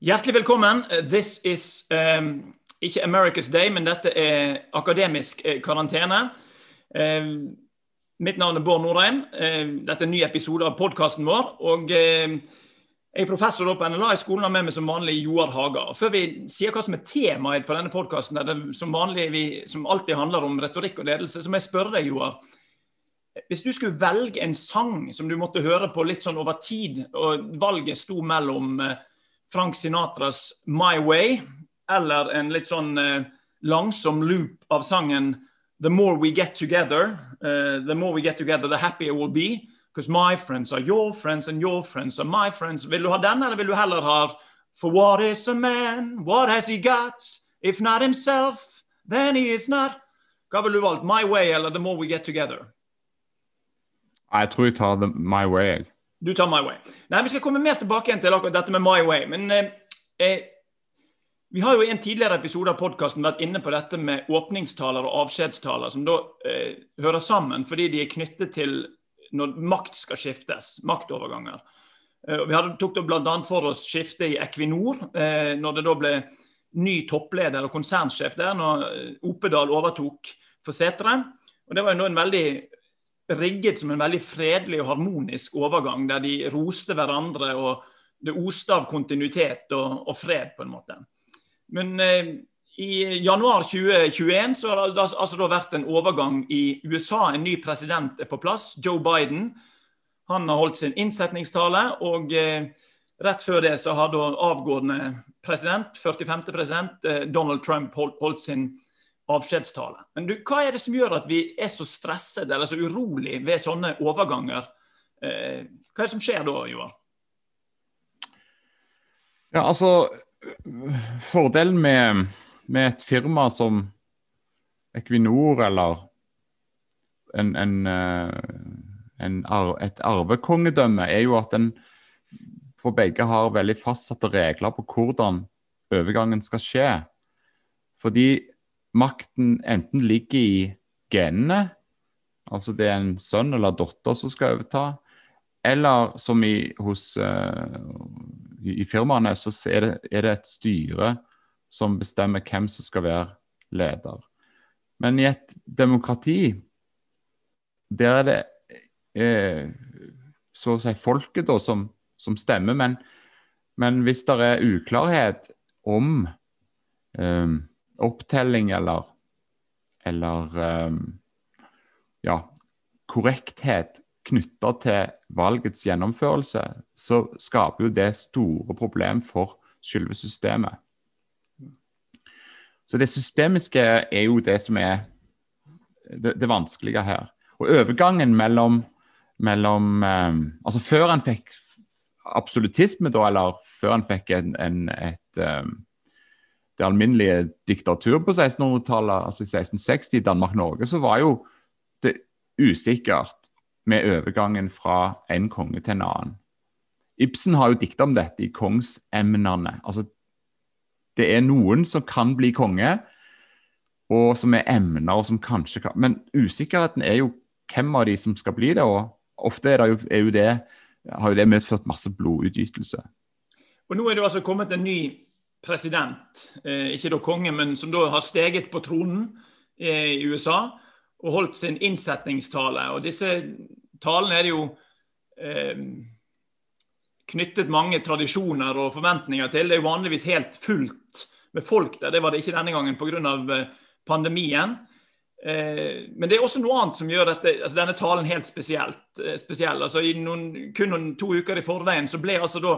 Hjertelig velkommen. This is um, ikke America's Day, men dette er akademisk eh, karantene. Uh, mitt navn er Bård Nordheim. Uh, dette er en ny episode av podkasten vår. og uh, Jeg er professor på NLA i skolen og har med meg som vanlig Joar Haga. Før vi sier hva som er temaet på denne podkasten, som, som alltid handler om retorikk og ledelse, så må jeg spørre deg, Joar. Hvis du skulle velge en sang som du måtte høre på litt sånn over tid, og valget sto mellom Frank Sinatras 'My Way' eller en litt sånn eh, langsom loop av sangen 'The more we get together, uh, the more we get together, the happier we'll be'. Because my friends are your friends, and your friends are my friends. Vil du ha den, eller vil du heller ha 'For what is a man? What has he got? If not himself, then he is not'. Hva vil du valgt? 'My way' eller The more we get together'? Jeg tror jeg tar the, 'My way'. Du tar My Way. Nei, Vi skal komme mer tilbake igjen til akkurat dette med My Way. Men eh, eh, vi har jo i en tidligere episode av podkasten vært inne på dette med åpningstaler og avskjedstaler, som da eh, hører sammen fordi de er knyttet til når makt skal skiftes. Maktoverganger. Eh, vi hadde, tok da bl.a. for oss skiftet i Equinor, eh, når det da ble ny toppleder og konsernsjef der, når eh, Opedal overtok for Setre. Og Det var jo nå en veldig rigget som en veldig fredelig og harmonisk overgang, der de roste hverandre og det oste av kontinuitet og, og, fred, på en måte. Men eh, i januar 2021 så har det altså da vært en overgang i USA. En ny president er på plass, Joe Biden. Han har holdt sin innsetningstale, og eh, rett før det så har avgående president, 45. president, eh, Donald Trump, holdt, holdt sin avskjedstale. Men du, hva er det som gjør at vi er så stresset eller så urolig ved sånne overganger? Eh, hva er det som skjer da, Joar? Ja, altså Fordelen med, med, et firma som Equinor eller en, en, eh, en, et arvekongedømme, er jo at en for begge har veldig fastsatte regler på hvordan overgangen skal skje. Fordi makten enten ligger i genene, altså det er en sønn eller datter som skal overta, eller som i, hos, uh, i, firmaene, så er det, er det, et styre som bestemmer hvem som skal være leder. Men i et demokrati, der er det eh, så å si folket da, som, som stemmer. Men, men, hvis det er uklarhet om um, opptelling eller, eller um, ja, korrekthet knytta til valgets gjennomførelse, så skaper jo det store problem for selve systemet. Så det systemiske er jo det som er det, det vanskelige her. Og overgangen mellom, mellom um, Altså før han fikk absolutisme, da, eller før han fikk en, en, et um, det alminnelige diktatur på 1600-tallet, altså i 1660 i Danmark-Norge, så var jo det usikkert med overgangen fra en konge til en annen. Ibsen har jo dikta om dette i 'Kongsemnene'. Altså, det er noen som kan bli konge, og som er emner, og som kanskje kan Men usikkerheten er jo hvem av de som skal bli det, og ofte er det jo, er jo det, har jo det medført masse blodutgytelse. Og Nå er det altså kommet en ny president, eh, ikke da konge, men som da har steget på tronen eh, i USA og holdt sin innsetningstale. Og disse talene er det jo eh, knyttet mange tradisjoner og forventninger til. Det er jo vanligvis helt fullt med folk der. Det var det ikke denne gangen pga. Pandemien. Men det er også noe annet som gjør dette, altså denne talen helt spesielt, spesiell. Altså noen, kun noen to uker i forveien så ble altså da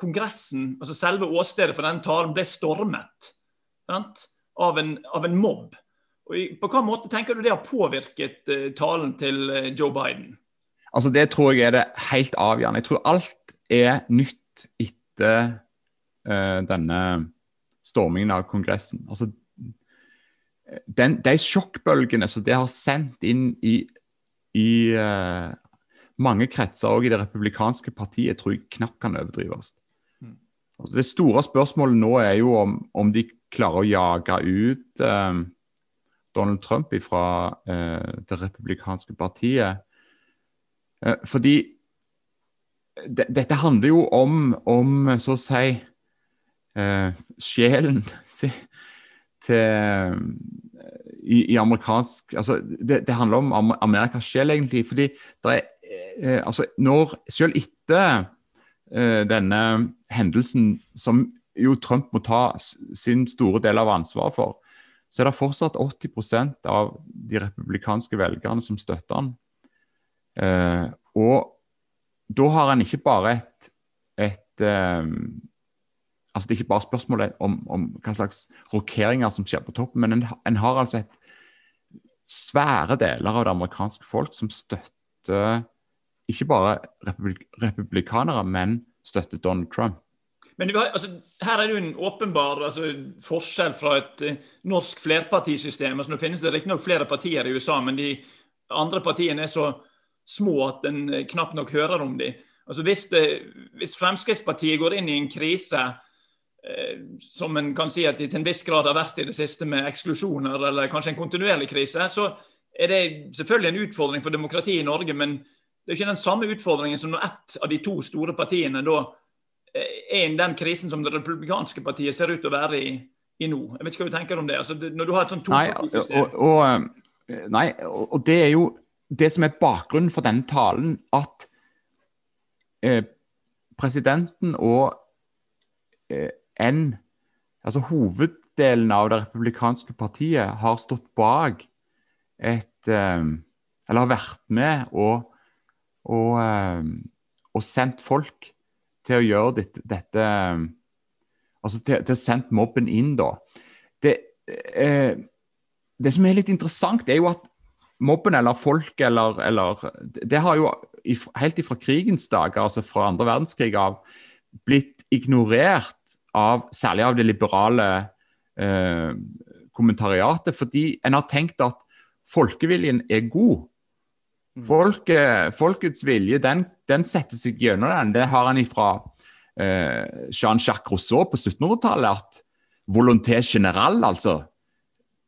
Kongressen, altså selve åstedet for den talen, ble stormet av en, av en, mobb. Og På hvilken måte tenker du det har påvirket uh, talen til uh, Joe Biden? Altså Det tror jeg er det helt avgjørende. Jeg tror alt er nytt etter uh, denne stormingen av Kongressen. Altså den, De sjokkbølgene som det har sendt inn i, i mange kretser, òg i det republikanske partiet, tror jeg knapt kan overdrives. Altså, det store spørsmålet nå er jo om, om de klarer å jage ut eh, Donald Trump fra eh, det republikanske partiet. Eh, fordi de, dette handler jo om, om, så å si eh, sjelen til, til i, i, amerikansk altså det, det, handler om Amerikas sjel, egentlig. fordi er, eh, altså når, Selv etter eh, denne hendelsen, som jo Trump må ta sin store del av ansvaret for, så er det fortsatt 80% av de republikanske velgerne som støtter han. Eh, og da har han ikke bare et, et eh, altså Det er ikke bare spørsmålet om, om hva slags rokeringer som skjer på toppen, men en, en har altså et svære deler av det amerikanske folk som støtter ikke bare republik republikanere, men støtter Donald Trump. Men altså, Her er det jo en åpenbar altså, forskjell fra et uh, norsk flerpartisystem. Altså, nå finnes det riktignok flere partier i USA, men de andre partiene er så små at en uh, knapt nok hører om dem. Altså, hvis, det, hvis, Fremskrittspartiet går inn i en krise uh, som en kan si at de til en viss grad har vært i det siste med eksklusjoner, eller kanskje en kontinuerlig krise, så er det selvfølgelig en utfordring for demokratiet i Norge. Men det er ikke den samme utfordringen som når ett av de to store partiene da er i den krisen som det republikanske partiet ser ut til å være i, i nå. Jeg vet ikke hva du tenker om det. Altså, når du har et sånt topartisystem. Nei, og, og, eh, nei, og det er jo det som er bakgrunnen for denne talen, at eh, presidenten og eh, en Altså hoveddelen av det republikanske partiet har stått bak et eh, Eller har vært med og, og, eh, og sendt folk til å gjøre dette, dette Altså til, til å sende mobben inn, da. Det, eh, det, som er litt interessant, er jo at mobben eller folk eller, eller Det har jo helt ifra krigens dager, altså fra andre verdenskrig av, blitt ignorert av særlig av det liberale eh, kommentariatet, fordi en har tenkt at folkeviljen er god. Mm. Folkets vilje den, den, setter seg gjennom den. Det har han ifra eh, Jean-Jacques Rousseau på 1700-tallet. At volonté general, altså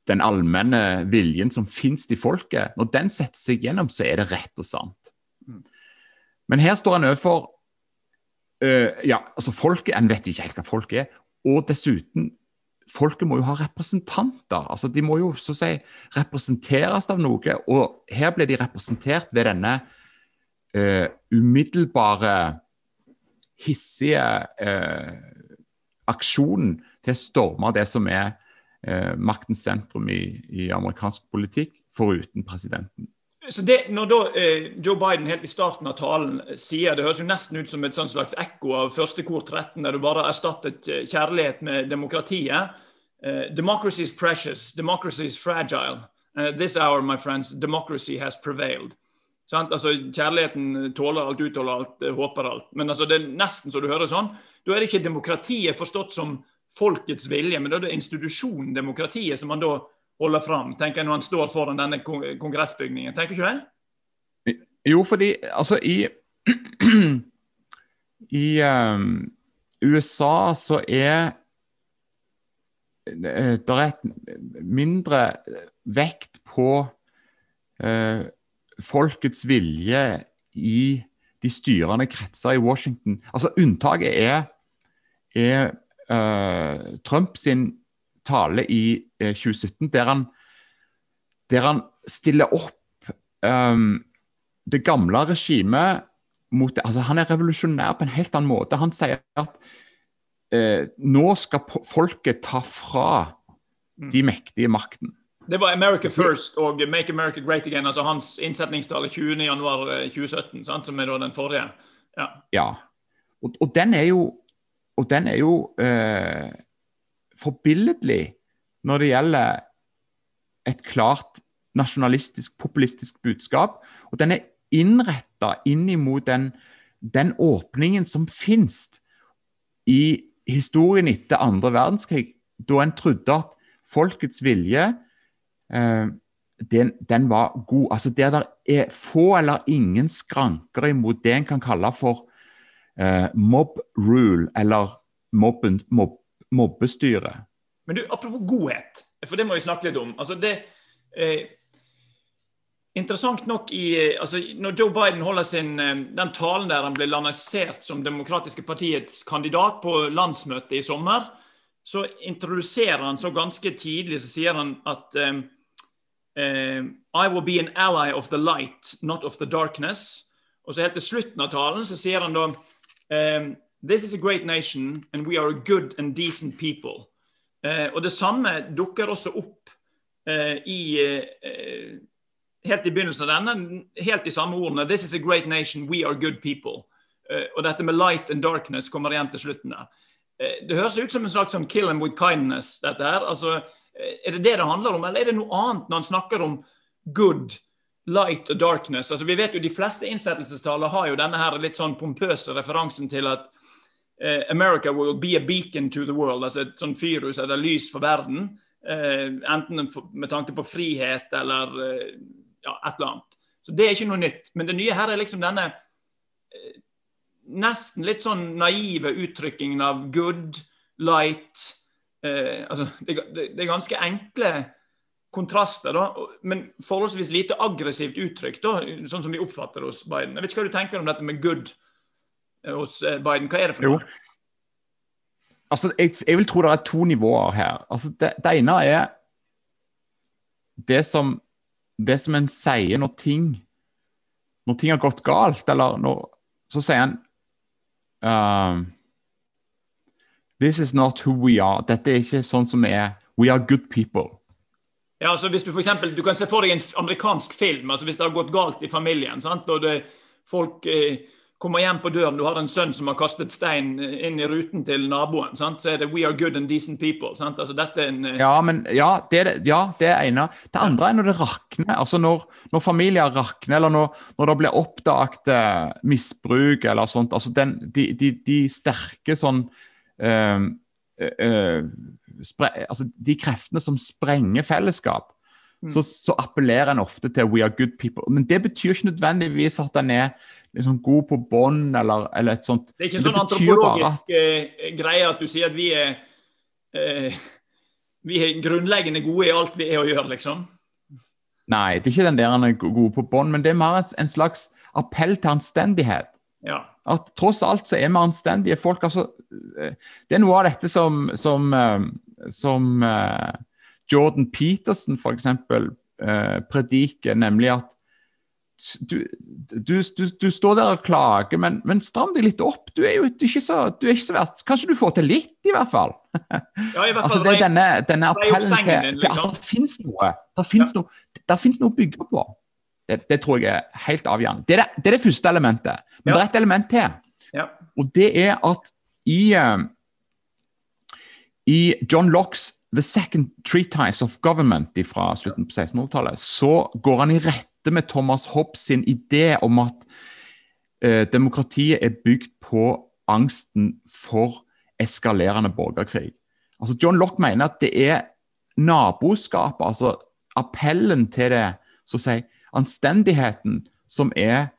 den allmenne viljen som finnes i folket, når den setter seg gjennom, så er det rett og sant. Mm. Men her står han overfor uh, ja, altså folket, En vet ikke helt hva folket er. Og dessuten folket må jo ha representanter. altså De må jo så å si representeres av noe. Og her ble de representert ved denne uh, umiddelbare, hissige uh, aksjonen til å storme det som er uh, maktens sentrum i, i, amerikansk politikk, foruten presidenten. Så det, Når da eh, Joe Biden helt i starten av talen sier Det høres jo nesten ut som et slags ekko av første kor 13, der du bare erstattet eh, kjærlighet med demokratiet. Eh, democracy is precious, democracy is fragile. Uh, this hour, my friends, democracy has prevailed. Sånn? Altså, Kjærligheten tåler alt, utholder alt, håper alt. Men altså, det er nesten så du hører sånn. Da er det ikke demokratiet forstått som folkets vilje, men da er det institusjonen demokratiet som man da holder fram, tenker jeg når han står foran denne kongressbygningen. Tenker ikke det? Jo, fordi altså i I um, USA så er det er et mindre vekt på uh, folkets vilje i de styrende kretser i Washington. Altså Unntaket er, er uh, Trump sin tale i uh, 2017, der han, der han, stiller opp um, det gamle regimet mot altså Han er revolusjonær på en helt annen måte. Han sier at eh, nå skal folket ta fra mm. de mektige makten. Det var 'America First' og 'Make America Great Again', altså hans innsetningstale 20.1.2017, som er da den forrige. Ja. ja. Og, og, den er jo, og den er jo eh, forbilledlig når det gjelder et klart nasjonalistisk, populistisk budskap. Og den er innretta inn imot den, den åpningen som finnes i historien etter andre verdenskrig, da en trodde at folkets vilje eh, den, den, var god. Altså Der det er få eller ingen skranker imot det en kan kalle for eh, mob rule, eller mobben, mob, mobbestyre. Men du, Apropos godhet, for det må vi snakke litt om. Altså det... Eh Interessant nok i, altså Når Joe Biden holder sin, eh, den talen der han ble lansert som Demokratiske partiets kandidat på landsmøtet i sommer, så introduserer han så ganske tidlig så sier han at um, I will be an ally of the light, not of the darkness. Og så helt til slutten av talen så sier han da um, This is a great nation, and we are a good and decent people. Uh, og det samme dukker også opp uh, i uh, Helt i begynnelsen av denne, helt i samme ordene. This is a great nation, we are good people. og dette med light and darkness kommer igjen til slutten der. det høres ut som en slags som kill them with kindness, dette her. altså er det det det handler om, eller er det noe annet når han snakker om good, light og darkness? Altså, vi vet jo De fleste innsettelsestaler har jo denne her litt sånn pompøse referansen til at America will be a beacon to the world. altså Et sånn fyrhus eller lys for verden. Uh, enten med tanke på frihet eller uh, ja, et eller annet. Så Det er ikke noe nytt. Men det nye her er liksom denne nesten litt sånn naive uttrykkingen av good, light eh, altså, det, er ganske enkle kontraster, da, men forholdsvis lite aggressivt uttrykk, da, sånn som vi oppfatter hos Biden. Jeg vet ikke hva du tenker om dette med good eh, hos eh, Biden. Hva er det for noe? Jo. Altså, jeg, jeg, vil tro det er to nivåer her. Altså, det, det ene er det som, det som en sier når ting når ting har gått galt, eller når, så sier en uh, This is not who we are. Dette er ikke sånn som vi er. We are good people. Ja, altså hvis Du for eksempel, du kan se for deg en amerikansk film. altså Hvis det har gått galt i familien, sant? og det, folk eh, kommer hjem på døren, du har en sønn som har kastet stein inn i ruten til naboen, sant? så er det 'we are good and decent people'. Sant? Altså dette er en... Eh... Ja, men, ja, det er, ja, det er ene. Det andre er når det rakner. altså Når, når familier rakner, eller når, når det blir oppdaget eh, misbruk eller sånt. altså den, de, de, de sterke sånn uh, uh, altså De kreftene som sprenger fellesskap, mm. så, så, appellerer en ofte til 'we are good people'. Men det betyr ikke nødvendigvis at en er liksom god på bånd eller, eller, et sånt. Det er ikke en sånn antropologisk bare... greie at du sier at vi er vi er grunnleggende gode i alt vi er å gjøre, liksom? Nei, det er ikke den der han er god på bånd, men det er mer en slags appell til anstendighet. Ja. At tross alt så er vi anstendige folk. altså eh, Det er noe av dette som, som, eh, som Jordan Peterson f.eks. Prediker, nemlig at du, du, du, du, står der og klager, men, men stram deg litt opp. Du er jo du er ikke, så, du er ikke så verst. Kanskje du får til litt, i hvert fall. Ja, i hvert fall altså, det er denne, denne appellen til, til, at liksom. det finnes noe. Det finnes, ja. noe, finnes noe å bygge på. Det, det, tror jeg er helt avgjørende. Det er det, det, er det første elementet. Men ja. det er et element til. Ja. Og det er at i, uh, i John Locks The Second Treatise of Government fra slutten på 1600-tallet, så går han i rette med Thomas Hobbes sin idé om at eh, demokratiet er bygd på angsten for eskalerende borgerkrig. Altså John Locke mener at det er naboskapet, altså appellen til det, så å si, anstendigheten som er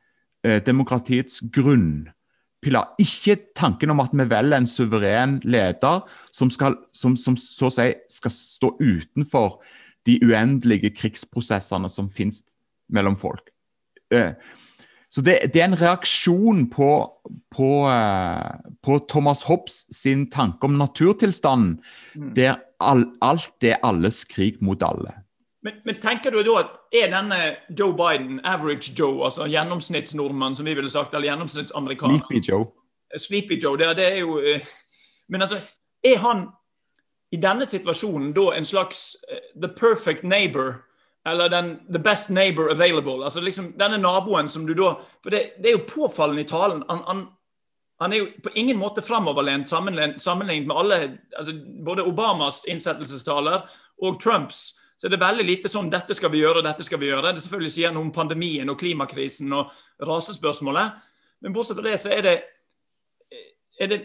eh, demokratiets grunnpilar. Ikke tanken om at vi velger en suveren leder som, skal, som, som så å si skal stå utenfor de uendelige krigsprosessene som finnes mellom folk. Eh, så det, det, er en reaksjon på, på, uh, på, Thomas Hobbes sin tanke om naturtilstanden, mm. der all, alt er alles krig mot alle. Men, men, tenker du da at er denne Joe Biden, average Joe, altså gjennomsnittsnordmann, som vi ville sagt, eller gjennomsnittsamerikaner Sleepy Joe. Eh, Sleepy Joe, det, det er jo Men altså, er han i denne situasjonen da en slags uh, the perfect neighbor? Eller den the best neighbor available? Altså liksom denne naboen som du da For det, det er jo påfallende i talen. Han, han, han, er jo på ingen måte framoverlent sammenlignet med alle altså Både Obamas innsettelsestaler og Trumps så det er veldig lite sånn 'dette skal vi gjøre', 'dette skal vi gjøre'. Det selvfølgelig sier noe om pandemien og klimakrisen og rasespørsmålet. Men bortsett fra det, så er det, er det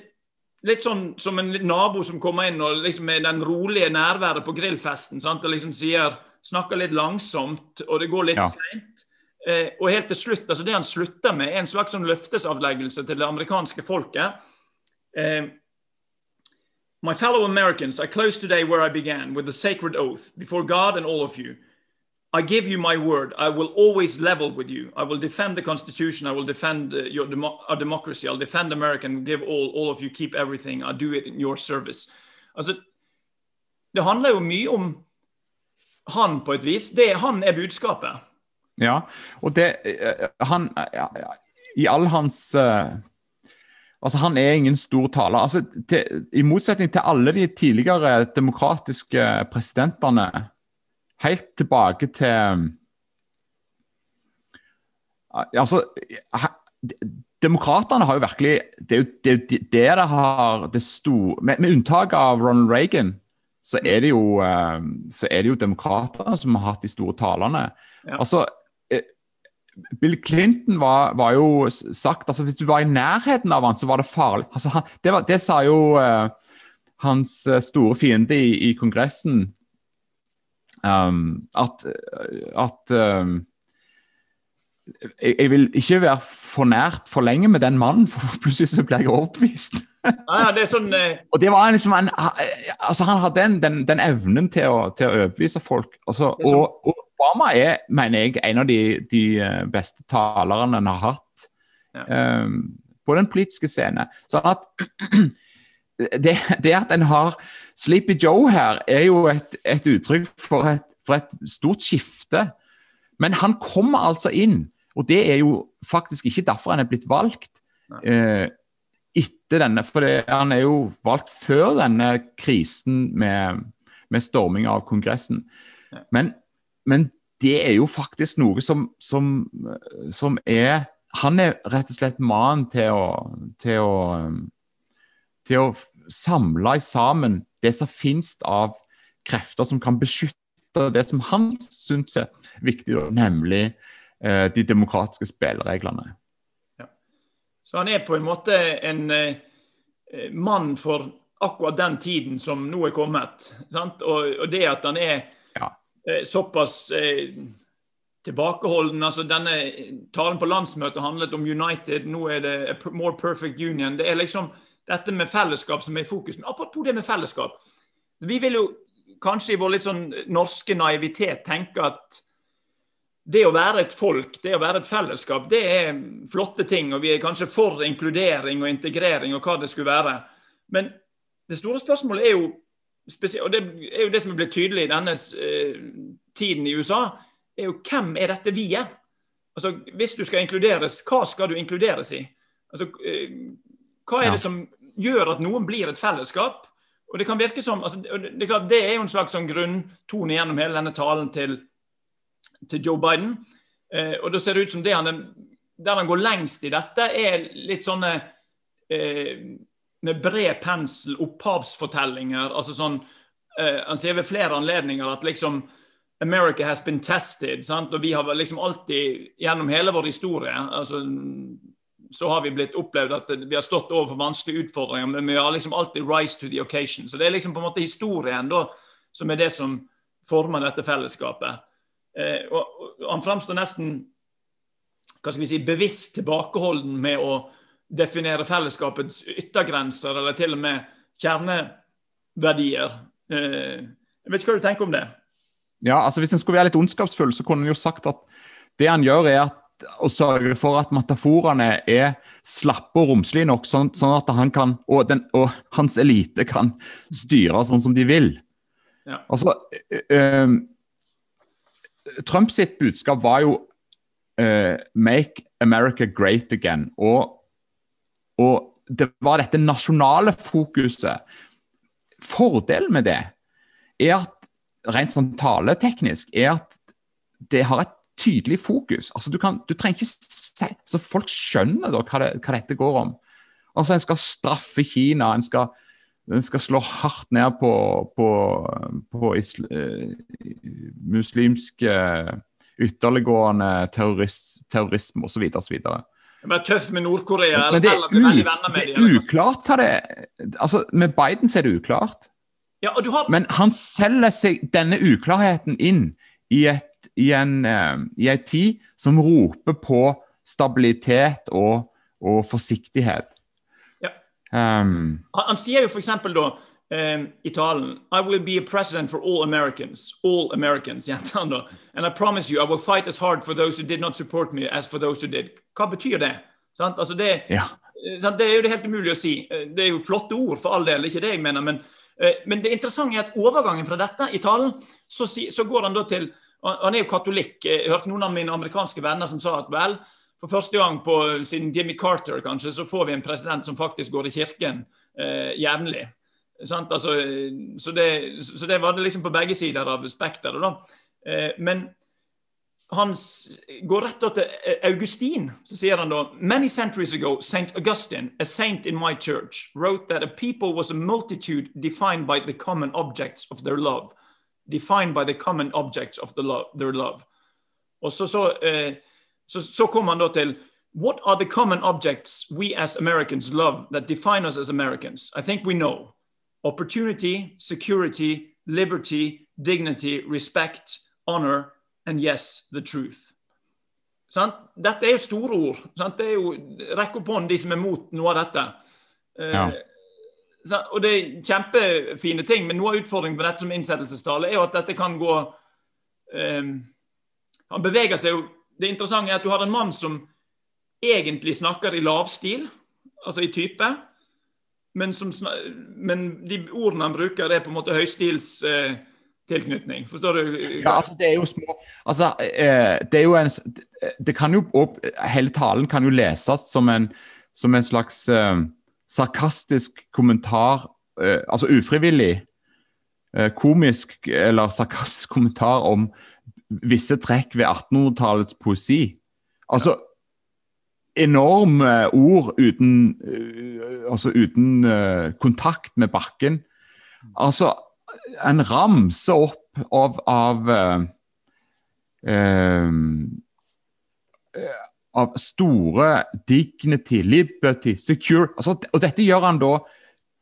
litt sånn som en nabo som kommer inn og liksom med den rolige nærværet på grillfesten. Sant? og liksom sier, Snakker litt langsomt, og det går litt ja. seint. Eh, og helt til slutt, altså Det han slutter med, er en slags sånn løftesavleggelse til det amerikanske folket. Eh, My fellow Americans, I close today where I began with the sacred oath before God and all of you. I give you my word. I will always level with you. I will defend the Constitution. I will defend uh, your dem our democracy. I'll defend America and give all, all of you, keep everything. I'll do it in your service. Altså, det handler jo mye om han på et vis. Det, han er budskapet. Ja, og det eh, Han ja, I all hans uh, Altså, Han er ingen stor taler. Altså, til, I motsetning til alle de tidligere demokratiske presidentene, helt tilbake til Altså, Demokratene har jo virkelig Det er jo det, det, det har det store med, med, unntak av Ronald Reagan, så er det jo, uh, så er det jo demokratene som har hatt de store talene. Ja. Altså, Bill Clinton var, var, jo sagt altså Hvis du var i nærheten av han, så var det farlig. Altså, han, det, var, det, sa jo uh, hans eh, store fiende i, i Kongressen. Um, at, at um, jeg, jeg, vil ikke være for nært for lenge med den mannen, for plutselig så blir jeg overbevist. Ja, det sånn, eh... Og det var liksom en, altså Han hadde den, den, den evnen til å, til å, overbevise folk. Altså, sånn... og, og, Obama er, mener jeg, en av de, de eh, beste talerne han har hatt ja. um, på den politiske scene. Sånn at det, det, at en har Sleepy Joe her, er jo et, et uttrykk for et, for et, stort skifte. Men han kommer altså inn, og det er jo faktisk ikke derfor han er blitt valgt. Uh, etter denne, for det, Han er jo valgt før denne krisen med, med storming av Kongressen. Men men det er jo faktisk noe som, som, som er Han er rett og slett mannen til å, til å, til å samle sammen det som finnes av krefter som kan beskytte det som han syns er viktig, nemlig eh, de demokratiske spillereglene. Ja. Så han er på en måte en eh, mann for akkurat den tiden som nå er kommet. Og, og, det at han er Eh, såpass eh, tilbakeholden. altså Denne talen på landsmøtet handlet om United, nå er det a more perfect union. Det er liksom dette med fellesskap som er i fokus. Men apropos det med fellesskap. Vi vil jo kanskje i vår litt sånn norske naivitet tenke at det å være et folk, det å være et fellesskap, det er flotte ting. Og vi er kanskje for inkludering og integrering og hva det skulle være. Men det store spørsmålet er jo og det er jo det som er blitt tydelig i denne uh, tiden i USA, er jo hvem er dette vi er? Altså, Hvis du skal inkluderes, hva skal du inkluderes i? Altså, uh, hva er det som gjør at noen blir et fellesskap? Og Det kan virke som, altså, det, er klart, det er jo en slags sånn grunntone gjennom hele denne talen til, til Joe Biden. Eh, og da ser det ut som det han, der han går lengst i dette, er litt sånne med bred pensel opphavsfortellinger. altså sånn, uh, Han sier ved flere anledninger at liksom America has been tested. Sant? Og vi har liksom alltid, gjennom hele vår historie, altså, så har vi blitt opplevd at vi har stått overfor vanskelige utfordringer, men vi har liksom alltid rise to the occasion. Så det er liksom på en måte historien da, som er det som former dette fellesskapet. Eh, og, Han framstår nesten hva skal vi si, bevisst tilbakeholden med å definere fellesskapets yttergrenser, eller til og med kjerneverdier. Eh, jeg vet ikke hva du tenker om det? Ja, altså Hvis en skulle være litt ondskapsfull, så kunne en jo sagt at det han gjør, er at, å sørge for at metaforene er slappe og romslige nok, sånn, sånn at han kan, og, den, og, hans elite kan styre sånn som de vil. Ja. Altså, øh, Trump sitt budskap var jo uh, 'Make America Great Again'. Og og det var dette nasjonale fokuset. Fordelen med det er at rent sånn taleteknisk er at det har et tydelig fokus. Altså Du, kan, du trenger ikke se, Så folk skjønner da hva, det, hva, dette går om. Altså En skal straffe Kina, en skal, en skal slå hardt ned på, på, på isl, uh, muslimsk uh, ytterliggående terroris, terrorisme osv. osv. Være tøff med Nord-Korea eller, eller bli veldig venner med dem. Det er uklart hva det Altså, Med Biden så er det uklart. Ja, har... Men han selger seg denne uklarheten inn i, et, i en i en tid som roper på stabilitet og, og forsiktighet. Um, han, han, sier jo f.eks. da um, i talen I will be a president for all Americans. All Americans, And I promise you I will fight as hard for those who did not support me as for those who did. Hva betyr det? Altså det, ja. det, er jo det helt umulig å si. Det er jo flotte ord, for all del, ikke det jeg mener. Men, Men det interessante er at overgangen fra dette i talen, så, så går han da til Han er jo katolikk. Jeg hørte noen av mine amerikanske venner som sa at vel, for første gang på, siden Jimmy Carter kanskje, så får vi en president som faktisk går i kirken eh, jevnlig. Altså, så, det, så, det, var det liksom på begge sider av spekteret. Eh, men han går rett til Augustin. Så sier han da Many centuries ago, St. Augustine, a saint in my church, wrote that a people was a multitude defined by the common objects of their love. Defined by the common objects of the lo their love. Og så, så, eh, så, så kom han da til What are the common objects we as Americans love that define us as Americans? I think we know. Opportunity, security, liberty, dignity, respect, honor, and yes, the truth. Sant? Dette er jo store ord. Sant? Det er jo, Rekk opp hånden de som er mot noe av dette. Eh, ja. Uh, og det er kjempefine ting, men noe av utfordringen med dette som innsettelsestale er jo at dette kan gå um, Han beveger seg jo Det interessante er at du har en mann som egentlig snakker i lavstil, altså i type, men, som, men de ordene han bruker, er på en måte høystils Eh. Forstår du? Ja, altså det er jo små Altså, eh, det er jo en Det kan jo opp, Hele talen kan jo leses som en, som en slags eh, sarkastisk kommentar, eh, altså ufrivillig eh, komisk eller sarkastisk kommentar om visse trekk ved 1800-tallets poesi. Altså enorme ord uten, uh, altså uten uh, kontakt med bakken. Altså en ramse opp av, av uh, av store dignity, liberty, secure altså, Og dette gjør han da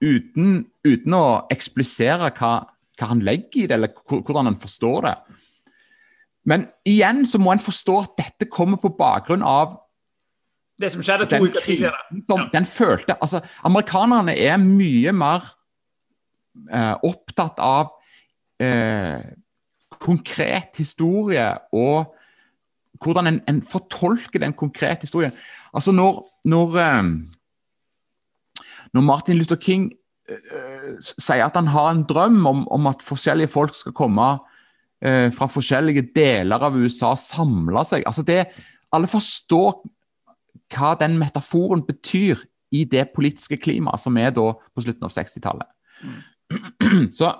uten, uten å eksplisere hva, hva, han legger i det, eller hvordan han forstår det. Men igjen så må en forstå at dette kommer på bakgrunn av det som skjedde to uker tidligere. Som, ja. Den følte, altså, Amerikanerne er mye mer eh, opptatt av eh, konkret historie og hvordan en, en, fortolker den konkrete historien. Altså når, når, eh, når Martin Luther King eh, sier at han har en drøm om, om at forskjellige folk skal komme eh, fra forskjellige deler av USA samla seg altså det, Alle forstår hva den metaforen betyr i det politiske klimaet som er da på slutten av 60-tallet. Mm. Så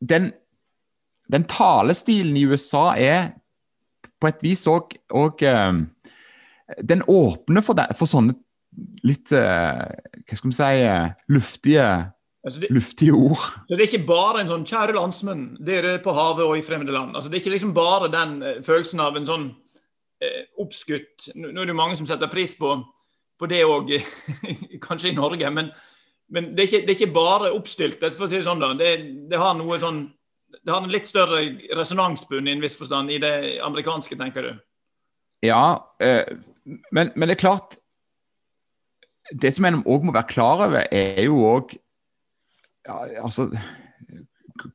den, den, talestilen i USA er på et vis òg uh, Den åpner for, det, for, sånne litt uh, Hva skal vi si luftige, altså det, luftige ord. Så Det er ikke bare en sånn 'kjære landsmenn, dere på havet og i fremmede land'. Altså Det er ikke liksom bare den følelsen av en sånn oppskutt Nå er det jo mange som setter pris på, på det òg, kanskje i Norge. men men det er, ikke, det er ikke bare oppstyltet, for å si det sånn. da. Det, det, har noe sånn, det har en litt større resonansbunn i en viss forstand i det amerikanske, tenker du? Ja, eh, men, men, det er klart Det som en òg må være klar over, er jo òg ja, altså,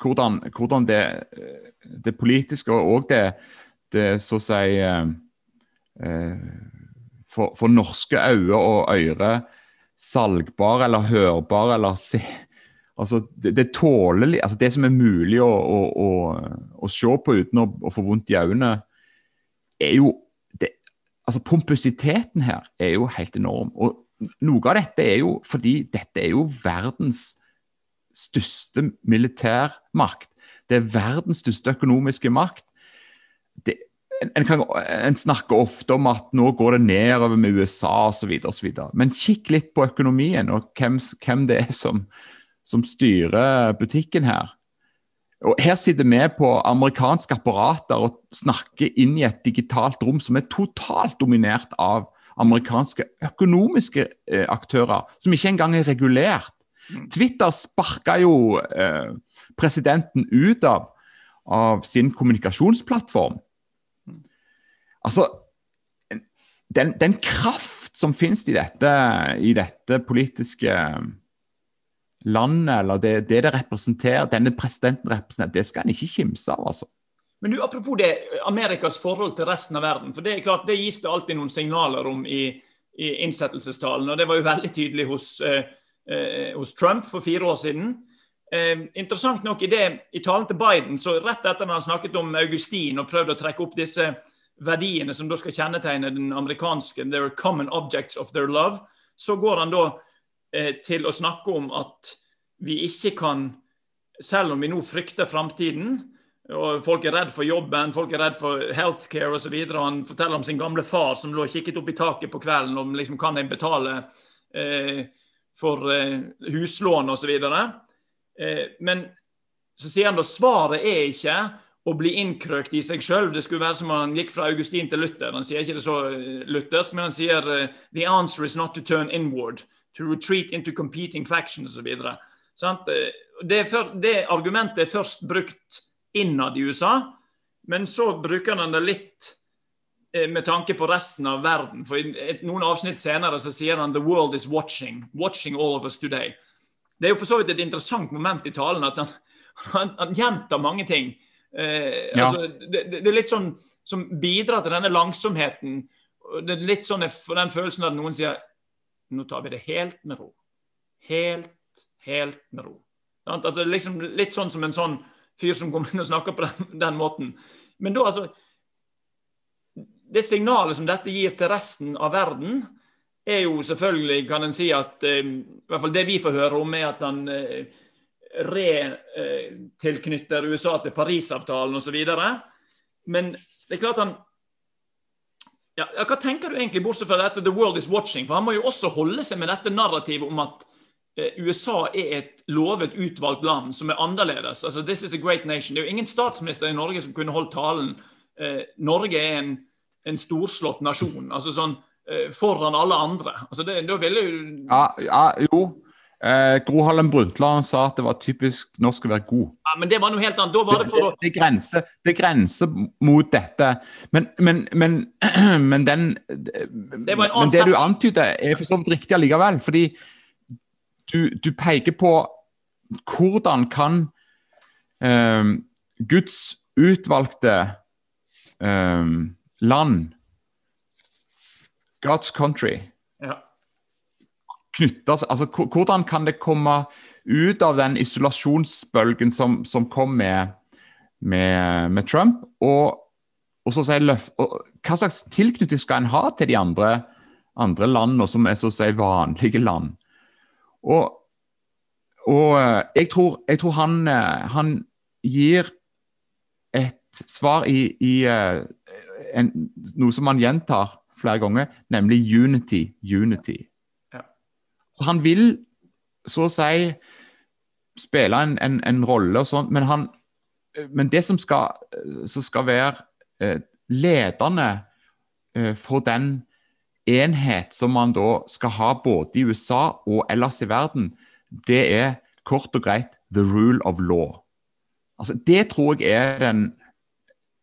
hvordan, hvordan det, det, politiske og det, det så å si eh, eh for, for norske øyne og ører salgbare eller hørbare eller se Altså, det, det tåler altså Det som er mulig å, å, å, å se på uten å, få vondt i øynene, er jo altså Pompøsiteten her er jo helt enorm. Og noe av dette er jo fordi dette er jo verdens største militærmakt. Det er verdens største økonomiske makt. Det, en, kan, en, snakker ofte om at nå går det nedover med USA osv. Men kikk litt på økonomien og hvem, hvem det er som, som, styrer butikken her. Og Her sitter vi på amerikanske apparater og snakker inn i et digitalt rom som er totalt dominert av amerikanske økonomiske eh, aktører, som ikke engang er regulert. Mm. Twitter sparka jo eh, presidenten ut av, av sin kommunikasjonsplattform. Altså, den, den kraft som finnes i dette, i dette politiske landet, eller det, det, det representerer, denne presidenten representerer, det skal en ikke kimse av. altså. Men du, Apropos det, Amerikas forhold til resten av verden. for Det er klart, det gis det alltid noen signaler om i, i innsettelsestalen. og Det var jo veldig tydelig hos eh, hos Trump for fire år siden. Eh, interessant nok i, det, i talen til Biden, så rett etter at han snakket om Augustin og prøvde å trekke opp disse verdiene som da skal kjennetegne den amerikanske their common objects of their love, så går han da eh, til å snakke om at vi ikke kan, selv om vi nå frykter framtiden, og Folk er redd for jobben, folk er redd for healthcare osv. Han forteller om sin gamle far som lå og kikket opp i taket på kvelden om liksom, kan jeg betale eh, for eh, huslån osv. Eh, men så sier han da svaret er ikke å bli innkrøkt i seg sjøl. Det skulle være som han gikk fra Augustin til Luther. Han sier ikke det så eh, luthersk, men han sier eh, the answer is not to turn inward, to retreat into competing factions osv. Eh, det, det argumentet er først brukt innad i USA. Men så bruker han det litt med tanke på resten av verden. For i noen avsnitt senere så sier han 'the world is watching'. Watching all of us today. Det er jo for så vidt et interessant moment i talen at han, han, han gjentar mange ting. Eh, ja. altså, det, det, er litt sånn som bidrar til denne langsomheten. Det er litt sånn for den følelsen at noen sier nå tar vi det helt med ro. Helt, helt med ro. Altså, liksom, litt sånn som en sånn fyr som kommer inn og snakker på den, den måten. Men da, altså Det signalet som dette gir til resten av verden, er jo selvfølgelig, kan en si, at eh, i hvert fall det vi får høre om, er at han eh, retilknytter eh, USA til Parisavtalen osv. Men det er klart han ja, Hva tenker du egentlig, bortsett fra dette 'the world is watching'? For Han må jo også holde seg med dette narrativet om at USA er et lovet, utvalgt land som er annerledes. Altså, This is a great nation. Det er jo ingen statsminister i Norge som kunne holdt talen. Norge er en, en, storslått nasjon. altså sånn eh, Foran alle andre. Altså, det, da ville jo ja, ja, jo. Eh, Gro Harlem Brundtland sa at det var typisk norsk å være god. Ja, Men det var noe helt annet. Da var det for å Det, det, grenser, det grenser mot dette. Men, men, men, men den det Men det du antyder, er for så vidt riktig allikevel. fordi du, du peker på hvordan kan eh, Guds utvalgte eh, land, God's country, ja. knyttes Altså hvordan kan det komme ut av den isolasjonsbølgen som, som kom med, med, med Trump, og, og så si, løf, og, hva slags tilknytning skal en ha til de andre, andre landene som er så å si vanlige land? Og, og eh, jeg, tror, jeg tror, han, eh, han gir et svar i, i eh, en, noe som han gjentar flere ganger, nemlig unity, unity. Ja. Så han vil så å si spille en, en, en rolle og sånn, men, han, men det som skal, som skal være eh, ledende eh, for den enhet som man da skal ha både i USA og ellers i verden, det er kort og greit the rule of law. Altså, det tror jeg er den,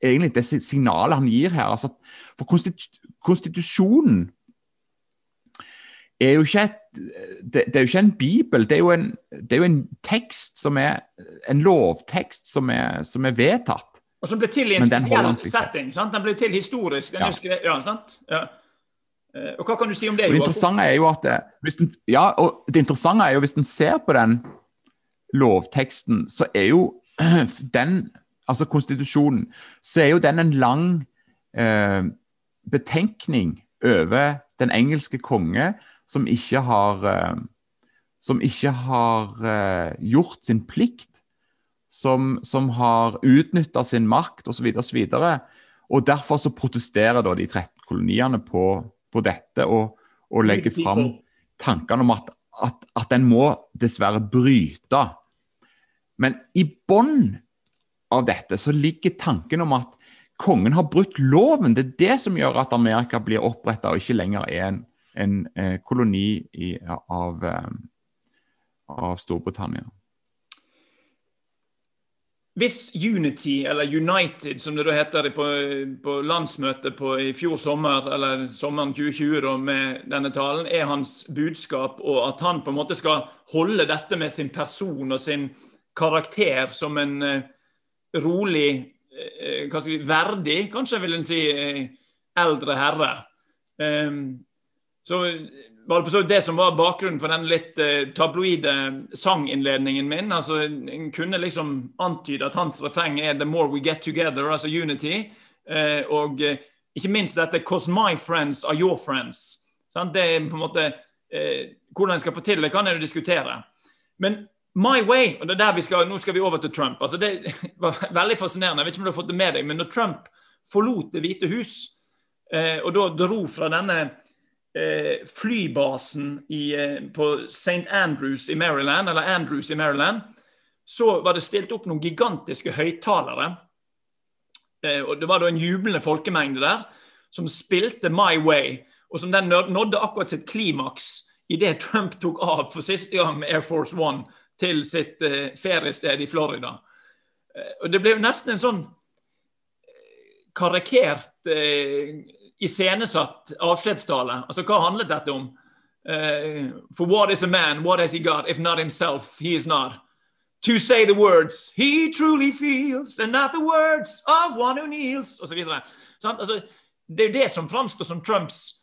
egentlig det signalet han gir her. Altså, for konstitu konstitusjonen er jo ikke et, det, det, er jo ikke en bibel, det er jo en, det er jo en tekst som er en lovtekst som er, som er vedtatt. Og som ble til i en spesiell setting. sant? Den ble til historisk. Den ja. Husker, ja, sant? Ja. Eh, og Hva kan du si om det? Det interessante er jo at det, den, ja, og det interessante er jo hvis en ser på den lovteksten, så er jo den, altså konstitusjonen, så er jo den en lang eh, betenkning over den engelske konge som ikke har eh, som ikke har eh, gjort sin plikt, som, som har utnytta sin makt osv. Og, så og derfor så protesterer da de 13 koloniene på, på dette og, og legger fram tankene om at, at, at en må dessverre bryte. Men i bånn av dette så ligger tanken om at kongen har brutt loven. Det er det som gjør at Amerika blir oppretta og ikke lenger er en, en eh, koloni i, av, eh, av Storbritannia. Hvis Unity, eller United som det da heter på, på landsmøtet på, i fjor sommer, eller sommeren 2020 da, med denne talen, er hans budskap, og at han på en måte skal holde dette med sin person og sin karakter som en uh, rolig, hva skal vi, verdig, kanskje vil en si, uh, eldre herre. Um, så var det det som var bakgrunnen for den litt uh, tabloide sanginnledningen min. altså En kunne liksom antyde at hans refreng er 'The more we get together', altså unity. Og ikke minst dette 'Cause my friends are your friends'. Det er på en måte Hvordan en skal få til det, kan en jo diskutere. Men My way, og det er der vi skal, Nå skal vi over til Trump. altså Det var veldig fascinerende. Jeg vet ikke om du har fått det med deg, men når Trump forlot Det hvite hus, eh, og da dro fra denne eh, flybasen i, eh, på St. Andrews i Maryland, eller Andrews i Maryland, så var det stilt opp noen gigantiske høyttalere. Eh, og Det var da en jublende folkemengde der som spilte My Way, og som den nådde akkurat sitt klimaks idet Trump tok av for siste gang med Air Force One til sitt uh, feriested i Florida. Uh, og Det ble nesten en sånn eh, karikert iscenesatt avskjedstale. Altså, Hva handlet dette om? For what is a man? What has he got? If not himself, he is not. To say the words he truly feels, and not the words of one who kneels, osv. Så Altså, det er jo det som framstår som Trumps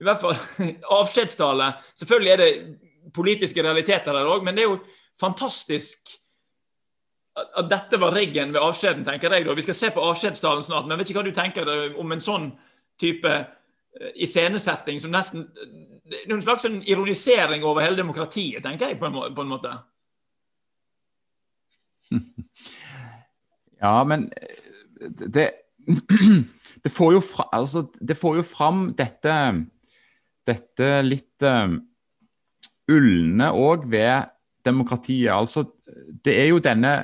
i hvert fall avskjedstale. Selvfølgelig er det politiske realiteter der òg, men det er jo fantastisk at dette var riggen ved avskjeden, tenker jeg. da. Vi skal se på avskjedstalen snart, men jeg vet ikke hva du tenker om en sånn type eh, iscenesetting som nesten Noen en slags sånn ironisering over hele demokratiet, tenker jeg, på en, på en måte. Ja, men eh, det, det, får, fra, altså, det får jo fram dette, dette litt um, ulne òg ved demokratiet. Altså, det er jo denne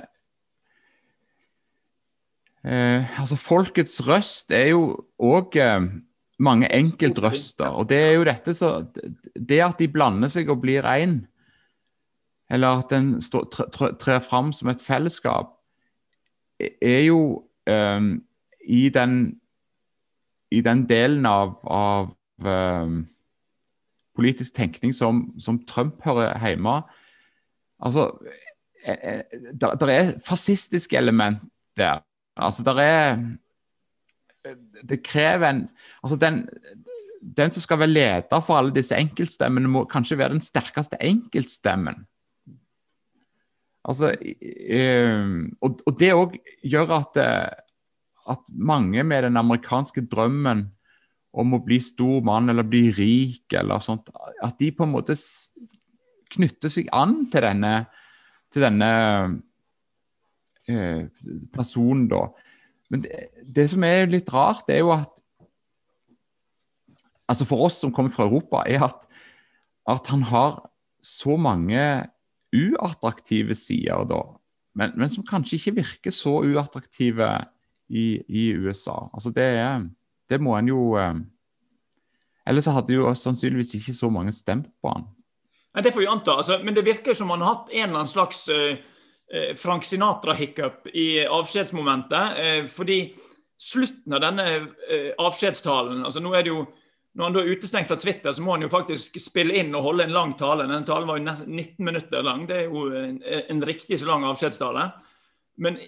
eh, Altså, folkets røst er jo òg eh, mange enkeltrøster. Og det er jo dette så Det at de blander seg og blir én, eller at en trer fram som et fellesskap, er jo eh, i den i den delen av, av uh, politisk tenkning som, som Trump hører hjemme, Altså, eh, eh, der, er fascistiske element der. Altså, der er Det krever en Altså, den, den som skal være leder for alle disse enkeltstemmene, må kanskje være den sterkeste enkeltstemmen. Altså, og, og det òg gjør at, at mange med den amerikanske drømmen om å bli stor mann eller bli rik eller sånt, at de på en måte knytter seg an til denne, til denne eh, personen, da. Men det, det, som er litt rart, det er jo at altså For oss som kommer fra Europa, er at, at han har så mange uattraktive sider, da. Men, men, som kanskje ikke virker så uattraktive i, i USA. Altså det, det må en jo eh, Ellers hadde jo sannsynligvis ikke så mange stemt på han. Nei, Det får vi anta. Altså, men det virker som han har hatt en eller annen slags uh, Frank Sinatra-hiccup i avskjedsmomentet. Uh, fordi slutten av denne uh, avskjedstalen altså nå er Når han da er utestengt fra Twitter, så må han jo faktisk spille inn og holde en lang tale. Denne talen var jo 19 minutter lang. Det er jo en, en riktig så lang avskjedstale. Men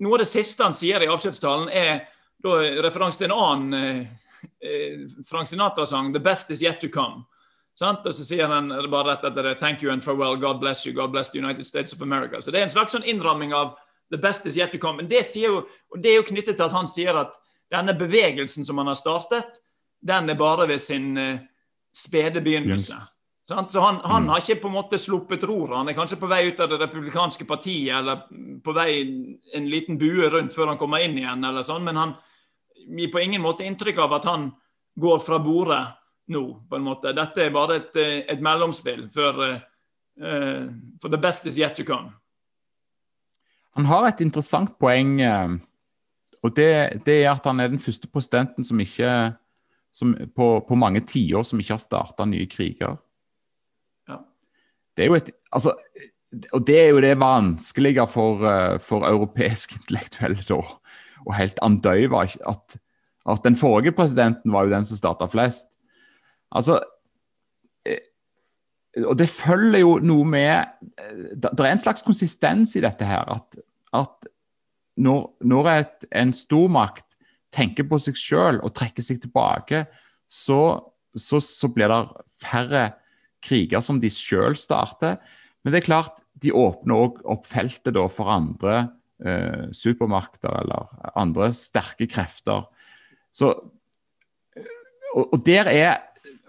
noe av det siste han sier i avskjedstalen, er da referanse til en annen Frank Sinatra-sang, 'The best is yet to come'. Sant? Og så sier han bare rett etter det 'Thank you and farewell. God bless you. God bless the United States of America'. Så det er en slags sånn innramming av 'the best is yet to come'. Men det, jo, det er jo knyttet til at han sier at denne bevegelsen som han har startet, den er bare ved sin uh, spede begynnelse. Yes. Så han, han, mm. har ikke på en måte sluppet roret. Han er kanskje på vei ut av det republikanske partiet eller på vei en liten bue rundt før han kommer inn igjen, eller sånn, men han gir på ingen måte inntrykk av at han går fra bordet nå, på en måte. Dette er bare et, eh, et mellomspill for, uh, for the best is yet to come. Han har et interessant poeng, og det, det er at han er den første presidenten som ikke som på, på mange tiår som ikke har starta nye kriger. Ja. Det er jo et altså, Og det er jo det vanskelige for, for europeisk intellektuelle da, og helt andøyva. at, at den forrige presidenten var jo den som starta flest. Altså eh, Og det følger jo noe med Det er en slags konsistens i dette her. At, at når, når et, en stormakt tenker på seg sjøl og trekker seg tilbake, så, så, så, blir det færre kriger som de selv starter. Men det er klart, de åpner òg opp feltet da for andre eh, supermakter eller andre sterke krefter. Så, og, og der er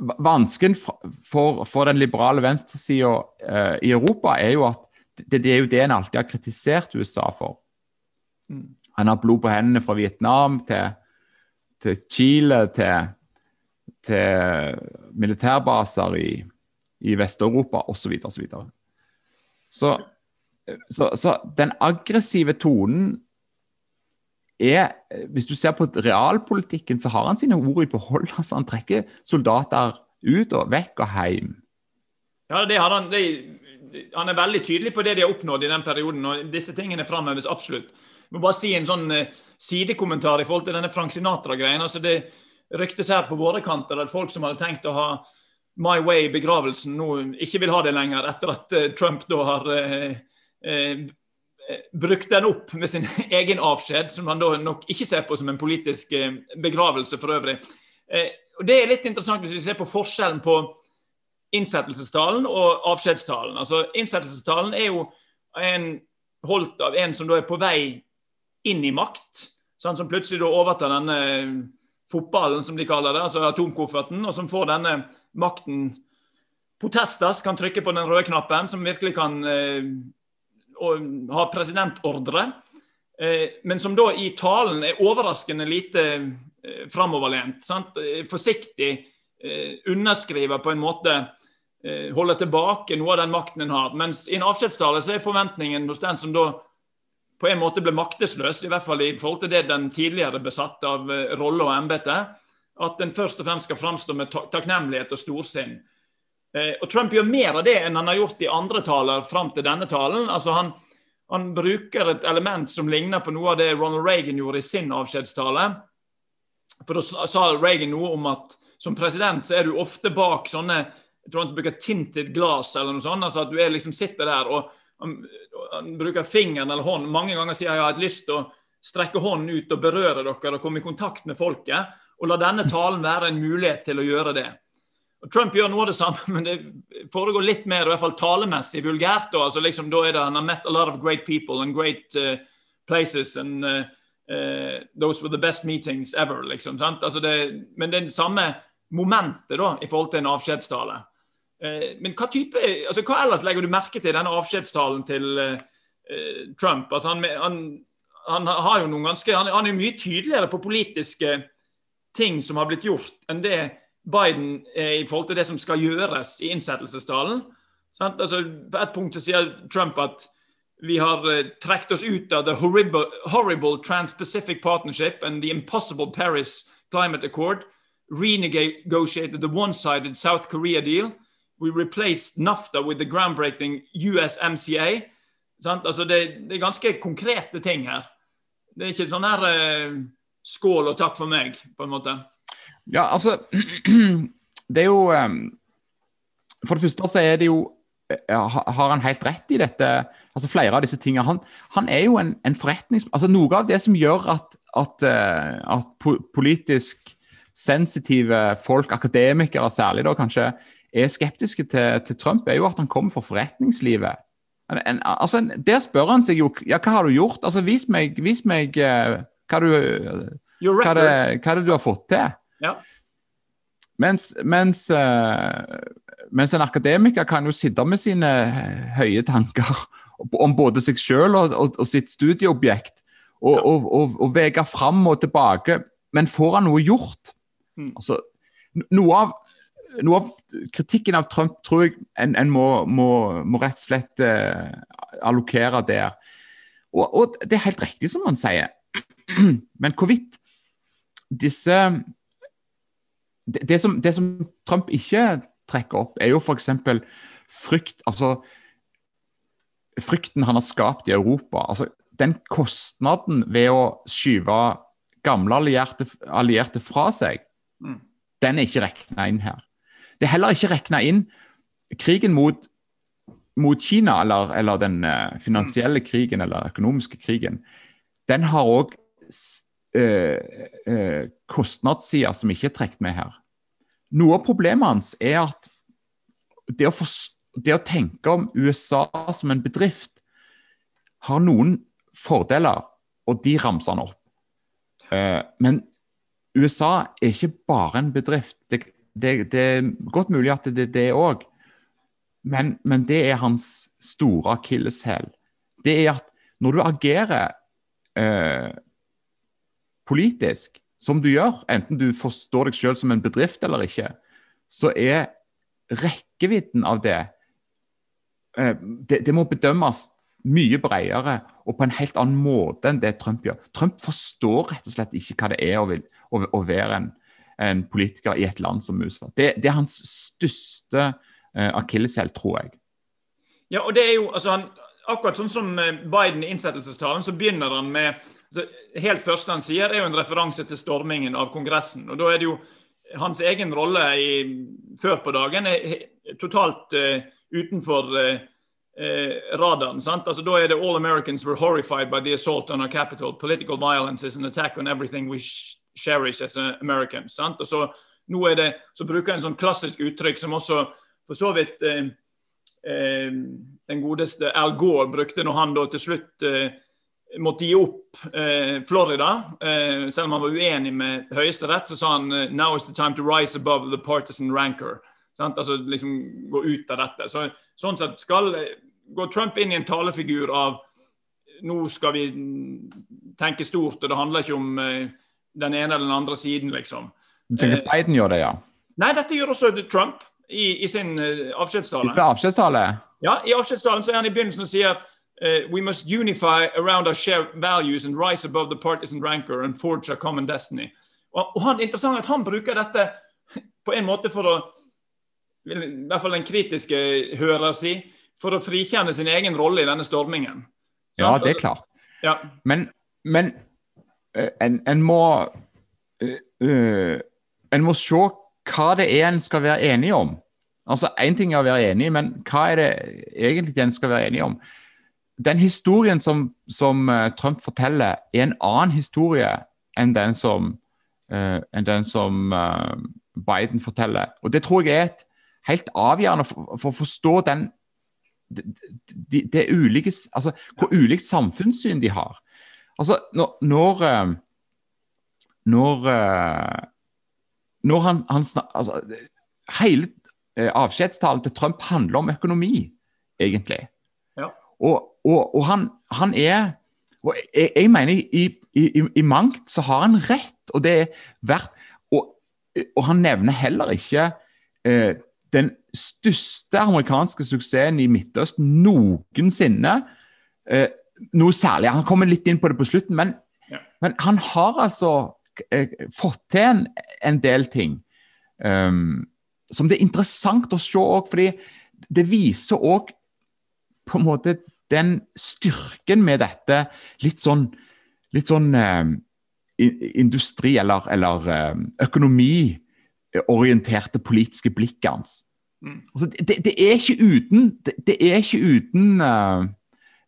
Vansken for, for, den liberale venstresida eh, i Europa er jo at det, det, er jo det en alltid har kritisert USA for. Mm. Han har blod på hendene fra Vietnam til, til Chile, til, til militærbaser i, i Vest-Europa osv. osv. Så, så, så, så den aggressive tonen er Hvis du ser på realpolitikken, så har han sine ord i behold. Altså, han trekker soldater ut og vekk og hjem. Ja, det har han. Det, han er veldig tydelig på det de har oppnådd i den perioden. og Disse tingene framheves absolutt. Jeg må bare si en sånn uh, sidekommentar i forhold til denne Frank Sinatra-greien. altså Det ryktes her på våre kanter at folk som hadde tenkt å ha My Way-begravelsen nå ikke vil ha det lenger, etter at uh, Trump da har uh, brukt den opp med sin egen avskjed, som han da nok ikke ser på som en politisk begravelse for øvrig. Og Det er litt interessant hvis vi ser på forskjellen på innsettelsestalen og avskjedstalen. Altså, Innsettelsestalen er jo en, holdt av en som da er på vei inn i makt, sånn, som plutselig da overtar denne fotballen, som de kaller det, altså atomkofferten, og som får denne makten Potestas kan trykke på den røde knappen, som virkelig kan eh, ha presidentordre. Eh, men som da i talen er overraskende lite eh, framoverlent. Sant? Eh, forsiktig underskriver på en måte Holder tilbake noe av den makten en har. Mens i en avskjedstale så er forventningen hos den som da på en måte ble maktesløs, i hvert fall i forhold til det den tidligere besatte av rolle og embete, at den først og fremst skal framstå med takknemlighet og storsinn. Eh, og Trump gjør mer av det enn han har gjort i andre taler fram til denne talen. Altså han, han bruker et element som ligner på noe av det Ronald Reagan gjorde i sin avskjedstale. For Da sa Reagan noe om at som president så er du ofte bak sånne jeg tror han bruker tinted glass eller noe sånt. altså At du er liksom sitter der og han, han bruker fingeren eller hånden. Mange ganger sier jeg har lyst til å strekke hånden ut og berøre dere og komme i kontakt med folket. Og la denne talen være en mulighet til å gjøre det. Og Trump gjør noe av det samme, men det foregår litt mer i hvert fall talemessig vulgært. Altså liksom, da er det, Han har met a lot of great people and great uh, places. and uh, uh, Those were the best meetings ever. liksom? Altså det, Men det er det samme momentet da, i forhold til en avskjedstale. Men hva type, altså hva ellers legger du merke til i denne avskjedstalen til Trump? Altså han, han, han, har jo noen ganske, han, han, er mye tydeligere på politiske ting som har blitt gjort, enn det Biden i forhold til det som skal gjøres i innsettelsestalen. Altså, på et punkt sier Trump at vi har uh, trukket oss ut av the horrible, horrible Trans-Pacific Partnership and the impossible Paris Climate Accord, renegotiated the one-sided South Korea deal, We replaced NAFTA with the groundbreaking USMCA. Altså det, det, er ganske konkrete ting her. Det er ikke sånn her eh, skål og takk for meg, på en måte. Ja, altså Det er jo um, For det første så er det jo eh, Har han helt rett i dette? altså Flere av disse tingene. Han, han er jo en, en forretnings... altså Noe av det som gjør at, at, uh, at politisk sensitive folk, akademikere særlig, da kanskje er skeptiske til, til, Trump, er jo at han kommer fra forretningslivet. En, en, altså, der spør han seg jo ja, hva har du gjort? Altså, Vis meg, vis meg uh, hva, du, hva, det, hva det du har fått til. Ja. Mens, mens, uh, mens, en akademiker kan jo sitte med sine høye tanker om både seg selv og, og, og sitt studieobjekt, og, ja. og, og, vege fram og tilbake. Men får han noe gjort? Mm. Altså, noe av noe av kritikken av Trump tror jeg en, en må, må, må, rett og slett eh, allokere der. Og, det er helt riktig som han sier, men hvorvidt disse det, det, som, det, som, Trump ikke trekker opp, er jo f.eks. frykt Altså frykten han har skapt i Europa. altså Den kostnaden ved å skyve gamle allierte, allierte fra seg, mm. den er ikke regna inn her. Det er heller ikke regna inn krigen mot, mot Kina, eller, eller, den uh, finansielle krigen eller økonomiske krigen. Den har òg uh, uh, kostnadssider som ikke er trukket med her. Noe av problemet hans er at det, å det å tenke om USA som en bedrift har noen fordeler, og de ramser han opp. Eh, men USA er ikke bare en bedrift. Det, det, det er godt mulig at det er det òg, men, men, det er hans store akilleshæl. Det er at når du agerer uh, politisk, som du gjør, enten du forstår deg selv som en bedrift eller ikke, så er rekkevidden av det eh, det, det, må bedømmes mye bredere og på en helt annen måte enn det Trump gjør. Trump forstår rett og slett ikke hva det er å, vil, å, å være en, en, politiker i et land som USA. Det, det er hans største uh, akilleshæl, tror jeg. Ja, og det er jo, altså han, Akkurat sånn som eh, Biden i innsettelsestalen, så begynner han med Helt første han sier, er jo en referanse til stormingen av Kongressen. og da er det jo hans egen rolle i, før på dagen er totalt uh, utenfor uh, uh, radaren. Altså, Da er det 'All Americans were horrified by the assault on our capital. Political violence is an attack on everything we cherish as Americans'. sant? Og så, nå er det, så bruker jeg en sånn klassisk uttrykk som også for så vidt den godeste Al Gore brukte når han da til slutt måtte gi opp eh, Florida. Eh, selv om han var uenig med Høyesterett, så sa han eh, «Now is the time to rise above the partisan rancor». Sant? Altså liksom gå ut av dette. Så, sånn sett skal går Trump inn i en talefigur av nå skal vi tenke stort, og det handler ikke om eh, den ene eller den andre siden, liksom. Du tenker eh, Biden gjør det, ja? Nei, dette gjør også Trump i, i sin avskjedstale. I avskjedstale? Ja, i avskjedstalen så er han i begynnelsen og sier Uh, we must unify around our shared values and rise above the partisan rancor and forge a common destiny. Og, og han, interessant at han bruker dette på en måte for å I hvert fall den kritiske hører si for å frikjenne sin egen rolle i denne stormingen. Så ja, det er klart. Ja. Men, men uh, en, en, må uh, En må se hva det er en skal være enig om. Altså, Én ting er å være enig, men hva er det egentlig en skal være enig om? Den historien som, som uh, Trump forteller, er en annen historie enn den som, uh, enn den som uh, Biden forteller. Og Det tror jeg er et helt avgjørende for, for å forstå den det, de, de ulike, altså, hvor ulikt samfunnssyn de har. Altså, når, når, når, når han, han altså, Hele avskjedstalen til Trump handler om økonomi, egentlig. Og, og, og han, han, er og jeg, jeg mener i, i, i, mangt så har han rett, og det er verdt Og, og han nevner heller ikke eh, den største amerikanske suksessen i Midtøsten noensinne. Eh, noe særlig. Han kommer litt inn på det på slutten, men, ja. men han har altså eh, fått til en, en del ting um, som det er interessant å se òg, fordi det viser òg på en måte den styrken med dette litt sånn, litt sånn eh, industri- eller, eller eh, økonomiorienterte politiske blikket hans. Mm. Altså, det, det, er ikke uten, det, det er ikke uten uh,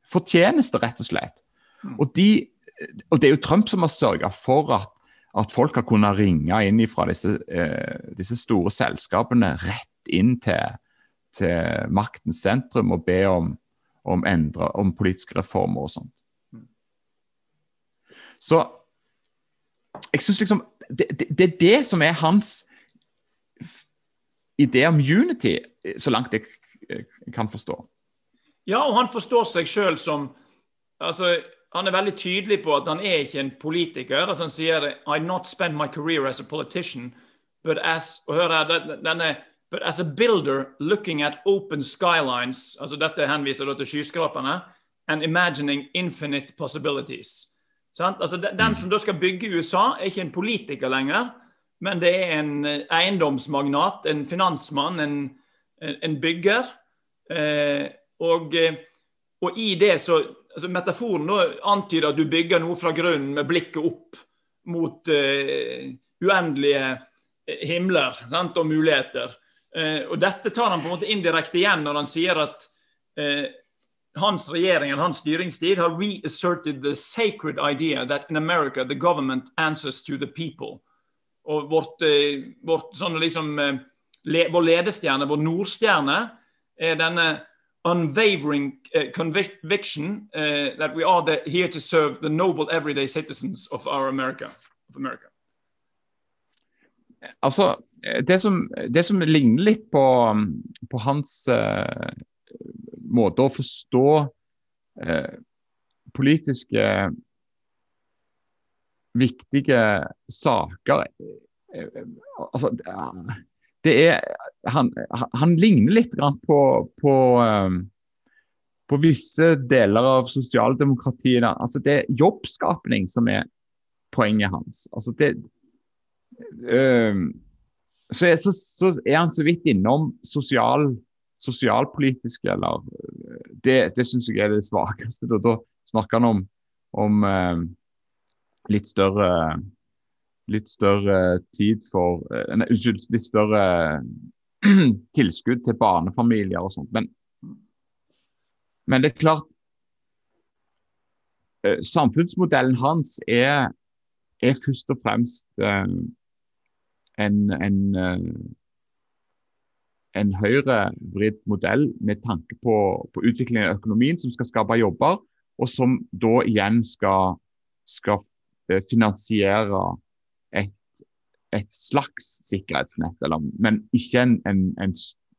fortjeneste, rett og slett. Mm. Og, de, og, det er jo Trump som har sørga for at, at, folk har kunnet ringe inn fra disse, disse store selskapene rett inn til, til maktens sentrum og be om om, endre, om politiske reformer og sånn. Så jeg syns liksom det, det, det, er det som er hans idé om unity, så langt jeg, kan forstå. Ja, og han forstår seg sjøl som altså, Han er veldig tydelig på at han er ikke en politiker. altså Han sier I not spend my career as a politician, but as og hør her, denne But as a builder looking at open skylines, altså dette henviser til skyskraperne, and imagining infinite possibilities. Altså, den som da skal bygge USA, er ikke en politiker lenger, men det er en eh, eiendomsmagnat, en finansmann, en, en bygger. Eh, og, eh, og, i det så altså Metaforen da antyder at du bygger noe fra grunnen med blikket opp mot eh, uendelige himler sant, og muligheter. Eh, og Dette tar han på en måte indirekte igjen når han sier at eh, hans regjering eller hans styringstid har reasserted the sacred idea that in America the government answers to the people. Og vårt, eh, vårt sånn liksom vår ledestjerne, vår nordstjerne, er denne unwavering uh, conviction uh, that we are here to serve the noble everyday citizens of our America. Of America. Altså, det som, det som, ligner litt på, på hans uh, måte å forstå politiske viktige saker altså, det er han, han ligner litt på, på, um, på, visse deler av sosialdemokratiet. Altså, det er jobbskapning som er poenget hans. Altså, det, um, så, er, så, så, er, han så vidt innom sosial, sosialpolitiske eller Det, det syns jeg er det svakeste. Da, da snakker han om, om um, litt større litt større tid for eh, Nei, unnskyld, litt større tilskudd til barnefamilier og sånt. Men, men det er klart eh, Samfunnsmodellen hans er, er først og fremst uh, en, en, uh, en høyrevridd modell med tanke på, på utviklingen av økonomien som skal skape jobber, og som da igjen skal, skal finansiere et, et slags sikkerhetsnett, eller, men ikke en, en, en,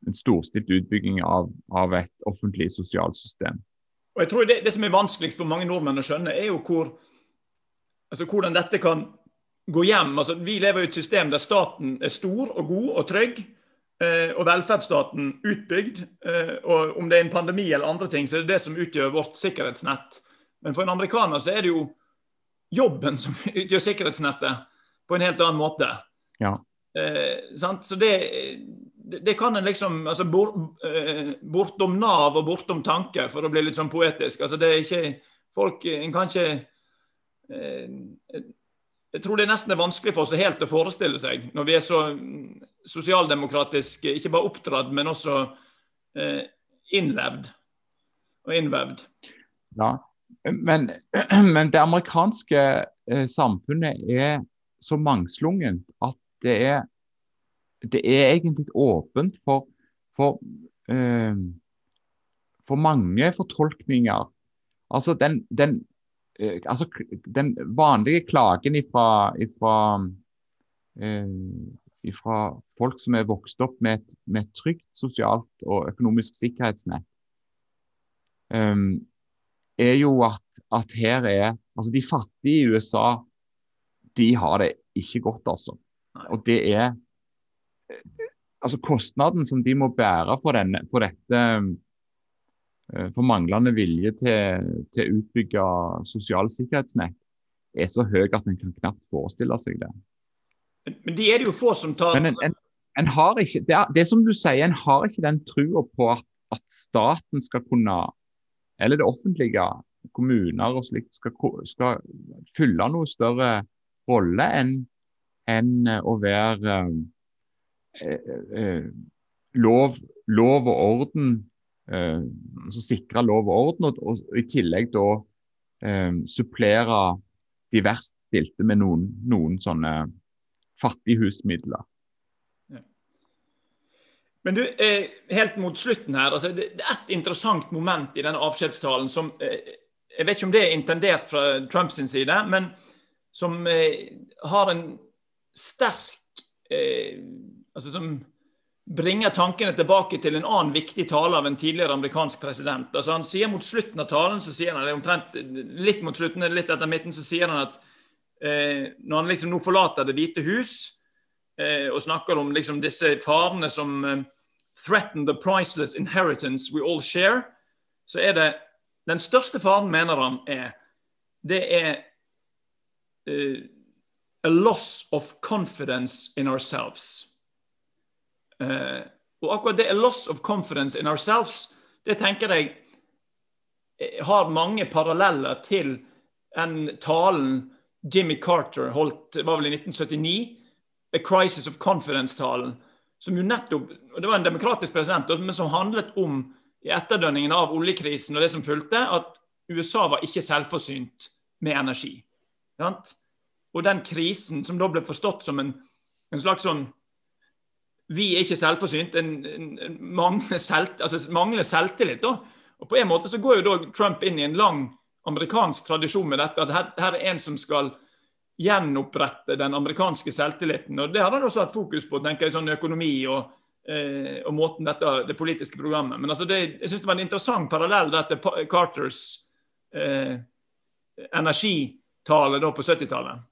en storstilt utbygging av, av, et offentlig sosialsystem. Og jeg tror det, det, som er vanskeligst for mange nordmenn å skjønne, er jo hvor, altså hvordan dette kan gå hjem. Altså, vi lever i et system der staten er stor og god og trygg, eh, og velferdsstaten utbygd. Eh, og Om det er en pandemi eller andre ting, så er det det som utgjør vårt sikkerhetsnett. Men for en amerikaner så er det jo jobben som utgjør sikkerhetsnettet på en helt annen måte. Ja. Eh, så det, det, kan en liksom altså bort, eh, Bortom Nav og bortom tanke, for å bli litt sånn poetisk. altså det er ikke folk, En kan ikke eh, Jeg tror det nesten er vanskelig for oss helt å forestille seg, når vi er så sosialdemokratisk ikke bare oppdratt, men også eh, innlevd og innvevd. Ja, men, men det amerikanske eh, samfunnet er så mangslungent at det er, det er egentlig åpent for, for, eh, for mange fortolkninger. Altså den, den, uh, altså den vanlige klagen ifra, ifra, eh, ifra, folk som er vokst opp med et, med et trygt sosialt og økonomisk sikkerhetsnett, um, er jo at, at her er altså De fattige i USA de har det ikke godt, altså. Og det er altså kostnaden som de må bære for, denne, for dette eh, for manglende vilje til, til å utbygge sosiale sikkerhetsnett, er så høy at en kan knapt forestille seg det. Men de er det jo få som tar Men en, en, en har ikke, det, er, det som du sier, en har ikke den trua på at, at, staten skal kunne, eller det offentlige, kommuner og slikt, skal, skal fylle noe større rolle enn en eh, å være eh, eh, lov, lov, og orden, eh, altså sikre lov og orden, og, og, i tillegg da eh, supplere de verst stilte med noen, noen sånne fattighusmidler. Men du, eh, helt mot slutten her, altså det, det, er et interessant moment i denne avskjedstalen som Jeg vet ikke om det er intendert fra Trumps side, men som eh, har en sterk eh, altså Som bringer tankene tilbake til en annen viktig tale av en tidligere amerikansk president. Altså Han sier mot slutten av talen, så sier han, omtrent litt mot slutten, litt etter midten, så sier han at eh, når han liksom nå forlater Det hvite hus eh, og snakker om liksom disse farene som eh, threaten the priceless inheritance we all share, så er det den største faren, mener han, er det er uh, a loss of confidence in ourselves. Uh, og akkurat det a loss of confidence in ourselves, det tenker jeg eh, har mange paralleller til den talen Jimmy Carter holdt var vel i 1979, A Crisis of Confidence-talen, som jo nettopp og Det var en demokratisk president, men som handlet om i etterdønningen av oljekrisen og det som fulgte, at USA var ikke selvforsynt med energi. Sant? Og den krisen som da ble forstått som en, en slags sånn vi er ikke selvforsynt. En, en, en mangler, selv, altså mangler selvtillit. da. Og På en måte så går jo da Trump inn i en lang amerikansk tradisjon med dette. At her, her er en som skal gjenopprette den amerikanske selvtilliten. og Det har han også hatt fokus på, tenker jeg, sånn økonomi og, eh, og måten dette, det politiske programmet. Men altså det, jeg synes det var en interessant parallell til Carters eh, energitale da på 70-tallet.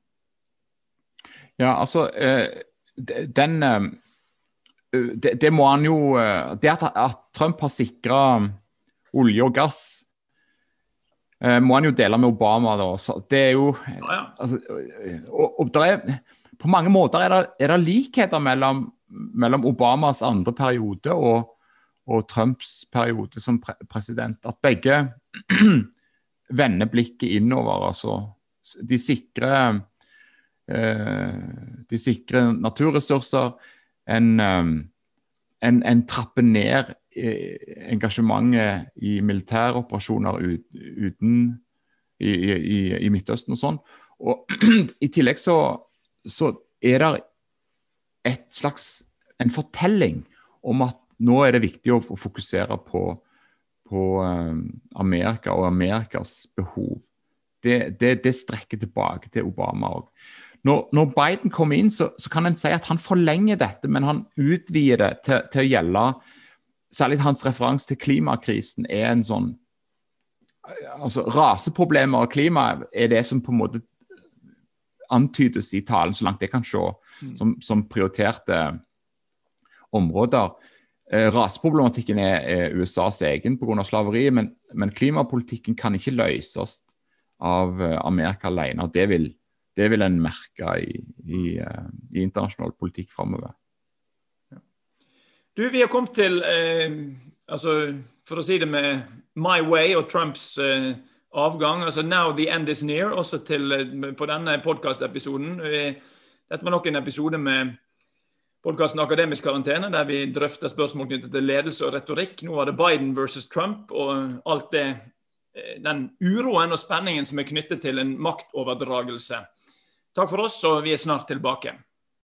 Ja, altså eh, Den eh, det, det, må han jo eh, Det at, at Trump har sikra olje og gass eh, må han jo dele med Obama. Da. Så det er jo ja, ja. Altså, og, og er, På mange måter er det, er det likheter mellom, mellom, Obamas andre periode og, og Trumps periode som pre president. At begge vender blikket innover. altså De sikrer eh, de sikrer naturressurser. En, eh, en, en trapper ned engasjementet i militæroperasjoner uten i, i, i, Midtøsten og sånn. Og I tillegg så, så er det et slags en fortelling om at nå er det viktig å, å fokusere på, på um, Amerika og Amerikas behov. Det, det, det, strekker tilbake til Obama òg. Når, når, Biden kommer inn, så, så, kan en si at han forlenger dette, men han utvider det til, til å gjelde særlig hans referanse til klimakrisen er en sånn altså Raseproblemer og klima er det som på en måte antydes i talen, så langt jeg kan se, mm. som, som prioriterte områder. Eh, raseproblematikken er, er, USAs egen pga. slaveriet, men, men, klimapolitikken kan ikke løses av eh, Amerika alene. og Det vil, det vil en merke i, i, uh, i internasjonal politikk framover. Du, vi har kommet til eh, altså, For å si det med My Way og Trumps eh, avgang. altså Now the end is near, også til, eh, på denne podkastepisoden. Dette var nok en episode med podkasten Akademisk karantene, der vi drøfter spørsmål knyttet til ledelse og retorikk. Nå var det Biden versus Trump og alt det eh, den uroen og spenningen som er knyttet til en maktoverdragelse. Takk for oss, og vi er snart tilbake.